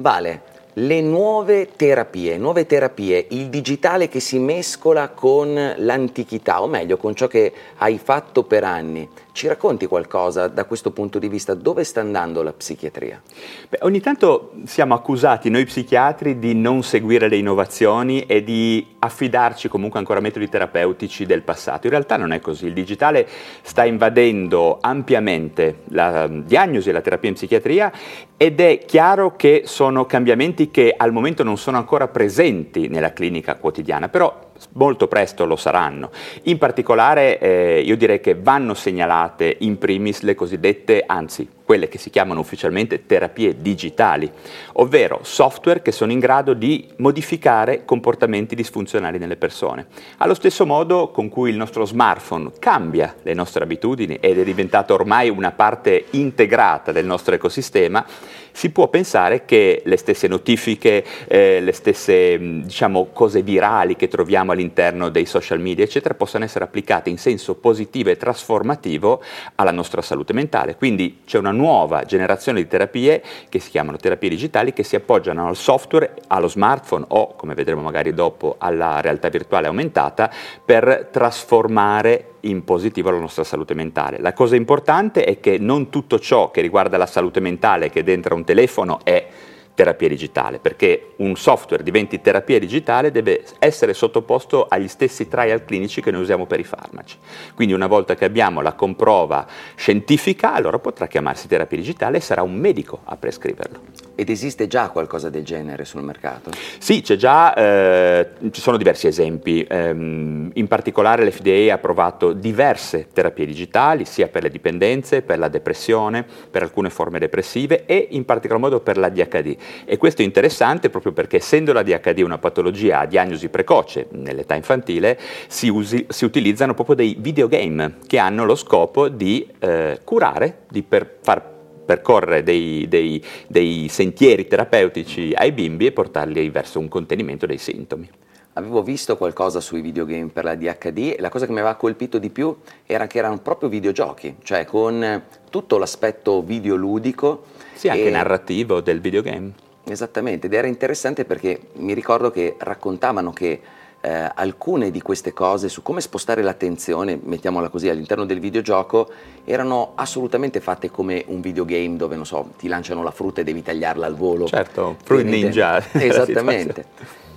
Vale, le nuove terapie, nuove terapie, il digitale che si mescola con l'antichità, o meglio con ciò che hai fatto per anni. Ci racconti qualcosa da questo punto di vista? Dove sta andando la psichiatria? Beh, ogni tanto siamo accusati noi psichiatri di non seguire le innovazioni e di affidarci comunque ancora a metodi terapeutici del passato. In realtà non è così, il digitale sta invadendo ampiamente la diagnosi e la terapia in psichiatria ed è chiaro che sono cambiamenti che al momento non sono ancora presenti nella clinica quotidiana, però molto presto lo saranno. In particolare eh, io direi che vanno segnalate in primis le cosiddette, anzi quelle che si chiamano ufficialmente terapie digitali, ovvero software che sono in grado di modificare comportamenti disfunzionali nelle persone. Allo stesso modo con cui il nostro smartphone cambia le nostre abitudini ed è diventato ormai una parte integrata del nostro ecosistema, si può pensare che le stesse notifiche, eh, le stesse diciamo, cose virali che troviamo all'interno dei social media, eccetera, possano essere applicate in senso positivo e trasformativo alla nostra salute mentale. Quindi c'è una nuova generazione di terapie che si chiamano terapie digitali che si appoggiano al software, allo smartphone o, come vedremo magari dopo, alla realtà virtuale aumentata per trasformare in positivo la nostra salute mentale. La cosa importante è che non tutto ciò che riguarda la salute mentale che dentro un telefono è terapia digitale, perché un software diventi terapia digitale deve essere sottoposto agli stessi trial clinici che noi usiamo per i farmaci. Quindi una volta che abbiamo la comprova scientifica, allora potrà chiamarsi terapia digitale e sarà un medico a prescriverlo. Ed esiste già qualcosa del genere sul mercato? Sì, c'è già, eh, ci sono diversi esempi. Um, in particolare l'FDA ha approvato diverse terapie digitali, sia per le dipendenze, per la depressione, per alcune forme depressive e in particolar modo per la DHD. E questo è interessante proprio perché essendo la DHD una patologia a diagnosi precoce nell'età infantile, si, usi, si utilizzano proprio dei videogame che hanno lo scopo di eh, curare, di per far percorrere dei, dei, dei sentieri terapeutici ai bimbi e portarli verso un contenimento dei sintomi avevo visto qualcosa sui videogame per la DHD e la cosa che mi aveva colpito di più era che erano proprio videogiochi, cioè con tutto l'aspetto videoludico. Sì, anche e... narrativo del videogame. Esattamente, ed era interessante perché mi ricordo che raccontavano che eh, alcune di queste cose su come spostare l'attenzione, mettiamola così, all'interno del videogioco, erano assolutamente fatte come un videogame dove, non so, ti lanciano la frutta e devi tagliarla al volo. Certo, Fruit Ninja. Esattamente.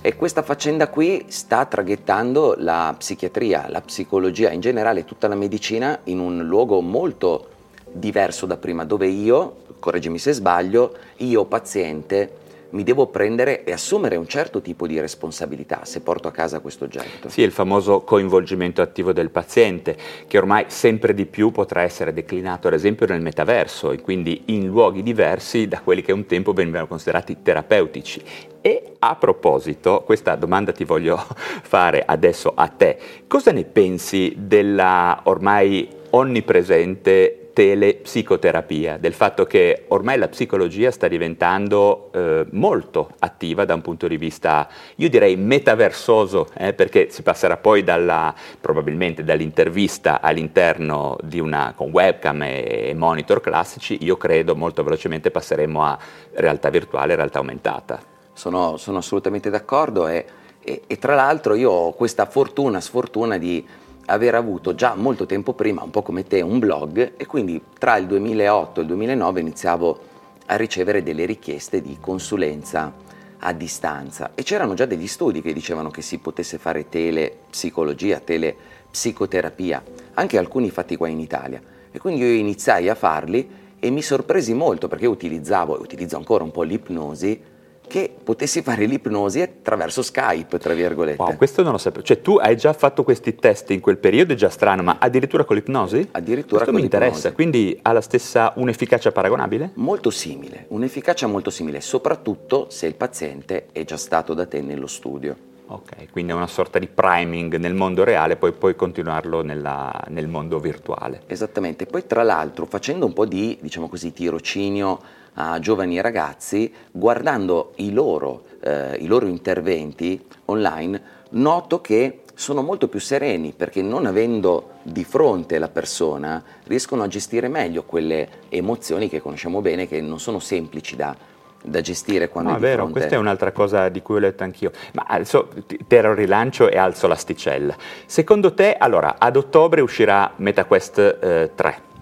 E questa faccenda qui sta traghettando la psichiatria, la psicologia, in generale tutta la medicina in un luogo molto diverso da prima, dove io, correggimi se sbaglio, io paziente mi devo prendere e assumere un certo tipo di responsabilità se porto a casa questo oggetto. Sì, il famoso coinvolgimento attivo del paziente, che ormai sempre di più potrà essere declinato ad esempio nel metaverso e quindi in luoghi diversi da quelli che un tempo venivano considerati terapeutici. E a proposito, questa domanda ti voglio fare adesso a te, cosa ne pensi della ormai onnipresente telepsicoterapia, del fatto che ormai la psicologia sta diventando eh, molto attiva da un punto di vista, io direi metaversoso, eh, perché si passerà poi dalla, probabilmente dall'intervista all'interno di una, con webcam e, e monitor classici, io credo molto velocemente passeremo a realtà virtuale, realtà aumentata. Sono, sono assolutamente d'accordo e, e, e tra l'altro io ho questa fortuna, sfortuna di aver avuto già molto tempo prima, un po' come te, un blog e quindi tra il 2008 e il 2009 iniziavo a ricevere delle richieste di consulenza a distanza e c'erano già degli studi che dicevano che si potesse fare telepsicologia, telepsicoterapia, anche alcuni fatti qua in Italia. E quindi io iniziai a farli e mi sorpresi molto perché utilizzavo e utilizzo ancora un po' l'ipnosi che potessi fare l'ipnosi attraverso Skype, tra virgolette. Wow, questo non lo sapevo. Cioè tu hai già fatto questi test in quel periodo, è già strano, ma addirittura con l'ipnosi? Addirittura questo con mi interessa, quindi ha la stessa un'efficacia paragonabile? Molto simile, un'efficacia molto simile, soprattutto se il paziente è già stato da te nello studio. Ok, quindi è una sorta di priming nel mondo reale, poi puoi continuarlo nella, nel mondo virtuale. Esattamente, poi tra l'altro facendo un po' di, diciamo così, tirocinio a giovani ragazzi, guardando i loro, eh, i loro interventi online, noto che sono molto più sereni perché non avendo di fronte la persona riescono a gestire meglio quelle emozioni che conosciamo bene che non sono semplici da, da gestire quando no, è vero, fronte. questa è un'altra cosa di cui ho letto anch'io. Ma adesso per il rilancio e alzo l'asticella. Secondo te, allora, ad ottobre uscirà MetaQuest eh, 3.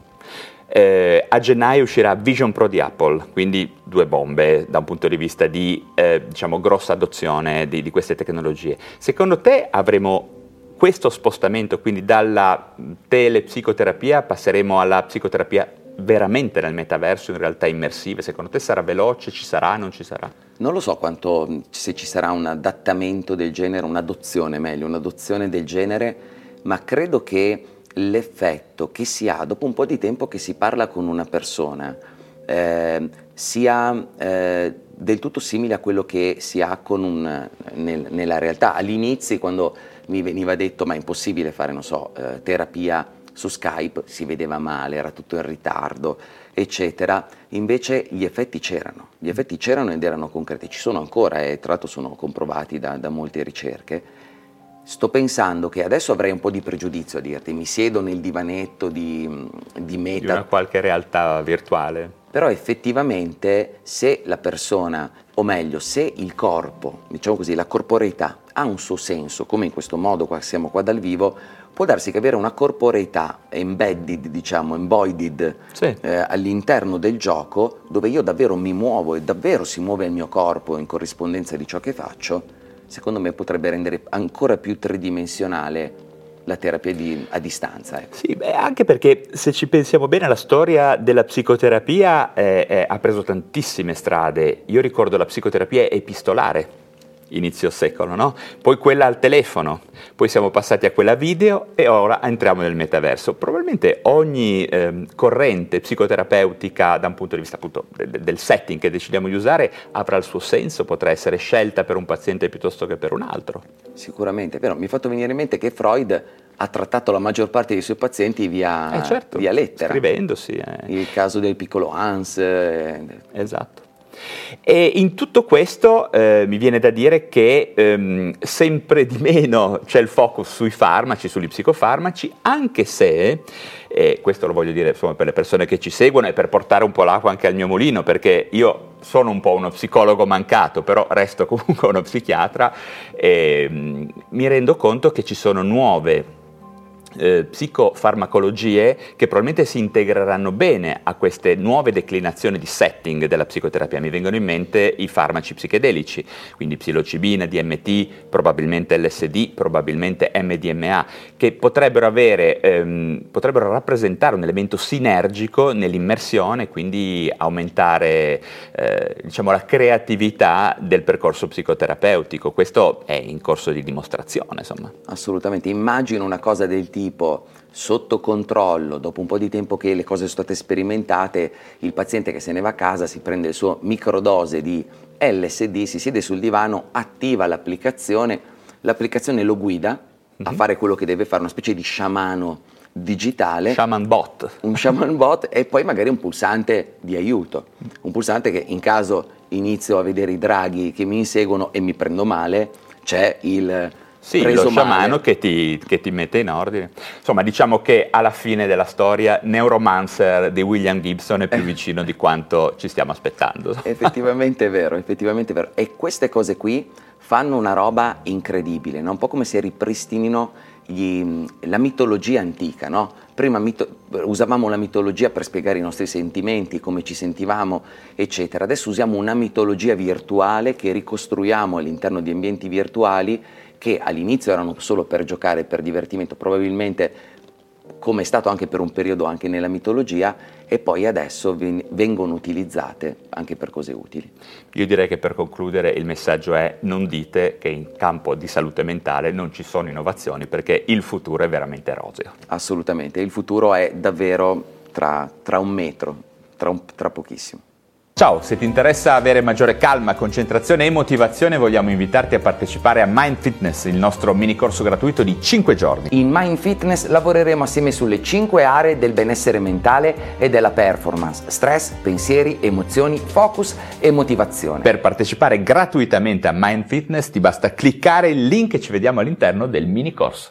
Eh, a gennaio uscirà Vision Pro di Apple, quindi due bombe da un punto di vista di eh, diciamo, grossa adozione di, di queste tecnologie. Secondo te avremo questo spostamento, quindi dalla telepsicoterapia passeremo alla psicoterapia veramente nel metaverso, in realtà immersive? Secondo te sarà veloce? Ci sarà? Non ci sarà? Non lo so quanto, se ci sarà un adattamento del genere, un'adozione meglio, un'adozione del genere, ma credo che l'effetto che si ha dopo un po' di tempo che si parla con una persona eh, sia eh, del tutto simile a quello che si ha un, nel, nella realtà. All'inizio, quando mi veniva detto ma è impossibile fare, non so, eh, terapia su Skype si vedeva male, era tutto in ritardo, eccetera. Invece gli effetti c'erano, gli effetti c'erano ed erano concreti, ci sono ancora e tra l'altro sono comprovati da, da molte ricerche. Sto pensando che adesso avrei un po' di pregiudizio a dirti, mi siedo nel divanetto di, di meta. Di una qualche realtà virtuale. Però effettivamente se la persona, o meglio, se il corpo, diciamo così, la corporeità ha un suo senso, come in questo modo qua siamo qua dal vivo, può darsi che avere una corporeità embedded, diciamo, embodied sì. eh, all'interno del gioco, dove io davvero mi muovo e davvero si muove il mio corpo in corrispondenza di ciò che faccio, secondo me potrebbe rendere ancora più tridimensionale la terapia di, a distanza. Ecco. Sì, beh, anche perché se ci pensiamo bene la storia della psicoterapia eh, eh, ha preso tantissime strade. Io ricordo la psicoterapia epistolare, inizio secolo, no? poi quella al telefono, poi siamo passati a quella video e ora entriamo nel metaverso. Probabilmente ogni eh, corrente psicoterapeutica da un punto di vista appunto del, del, setting che decidiamo di usare avrà il suo senso, potrà essere scelta per un paziente piuttosto che per un altro. Sicuramente, però mi è fatto venire in mente che Freud ha trattato la maggior parte dei suoi pazienti via, eh certo, via lettera. Scrivendosi. Eh. Il caso del piccolo Hans. Eh. Esatto. E in tutto questo eh, mi viene da dire che ehm, sempre di meno c'è il focus sui farmaci, sugli psicofarmaci, anche se, e questo lo voglio dire insomma, per le persone che ci seguono e per portare un po' l'acqua anche al mio mulino, perché io sono un po' uno psicologo mancato, però resto comunque uno psichiatra, e, mm, mi rendo conto che ci sono nuove eh, psicofarmacologie che probabilmente si integreranno bene a queste nuove declinazioni di setting della psicoterapia. Mi vengono in mente i farmaci psichedelici, quindi psilocibina, DMT, probabilmente LSD, probabilmente MDMA, che potrebbero, avere, ehm, potrebbero rappresentare un elemento sinergico nell'immersione, quindi aumentare eh, diciamo, la creatività del percorso psicoterapeutico. Questo è in corso di dimostrazione. Insomma. Assolutamente, immagino una cosa del tipo tipo sotto controllo, dopo un po' di tempo che le cose sono state sperimentate, il paziente che se ne va a casa si prende il suo microdose di LSD, si siede sul divano, attiva l'applicazione, l'applicazione lo guida mm-hmm. a mhm. fare quello che deve fare, una specie di sciamano digitale. Shaman bot. Un shaman bot e poi magari un pulsante di aiuto, un pulsante che in caso inizio a vedere i draghi che mi inseguono e mi prendo male, c'è il sì, lo sciamano che ti, che ti, mette in ordine. Insomma, diciamo che alla fine della storia Neuromancer di William Gibson è più vicino di quanto ci stiamo aspettando. Effettivamente è vero, effettivamente è vero. E queste cose qui fanno una roba incredibile, no? un po' come se ripristinino gli, la mitologia antica, no? Prima mito- usavamo la mitologia per spiegare i nostri sentimenti, come ci sentivamo, eccetera. Adesso usiamo una mitologia virtuale che ricostruiamo all'interno di ambienti virtuali che all'inizio erano solo per giocare, per divertimento, probabilmente come è stato anche per un periodo anche nella mitologia, e poi adesso vengono utilizzate anche per cose utili. Io direi che per concludere il messaggio è non dite che in campo di salute mentale non ci sono innovazioni perché il futuro è veramente roseo. Assolutamente, il futuro è davvero tra, tra un metro, tra, un, tra pochissimo. Ciao, se ti interessa avere maggiore calma, concentrazione e motivazione vogliamo invitarti a partecipare a Mind Fitness, il nostro mini corso gratuito di 5 giorni. In Mind Fitness lavoreremo assieme sulle 5 aree del benessere mentale e della performance, stress, pensieri, emozioni, focus e motivazione. Per partecipare gratuitamente a Mind Fitness ti basta cliccare il link e ci vediamo all'interno del mini corso.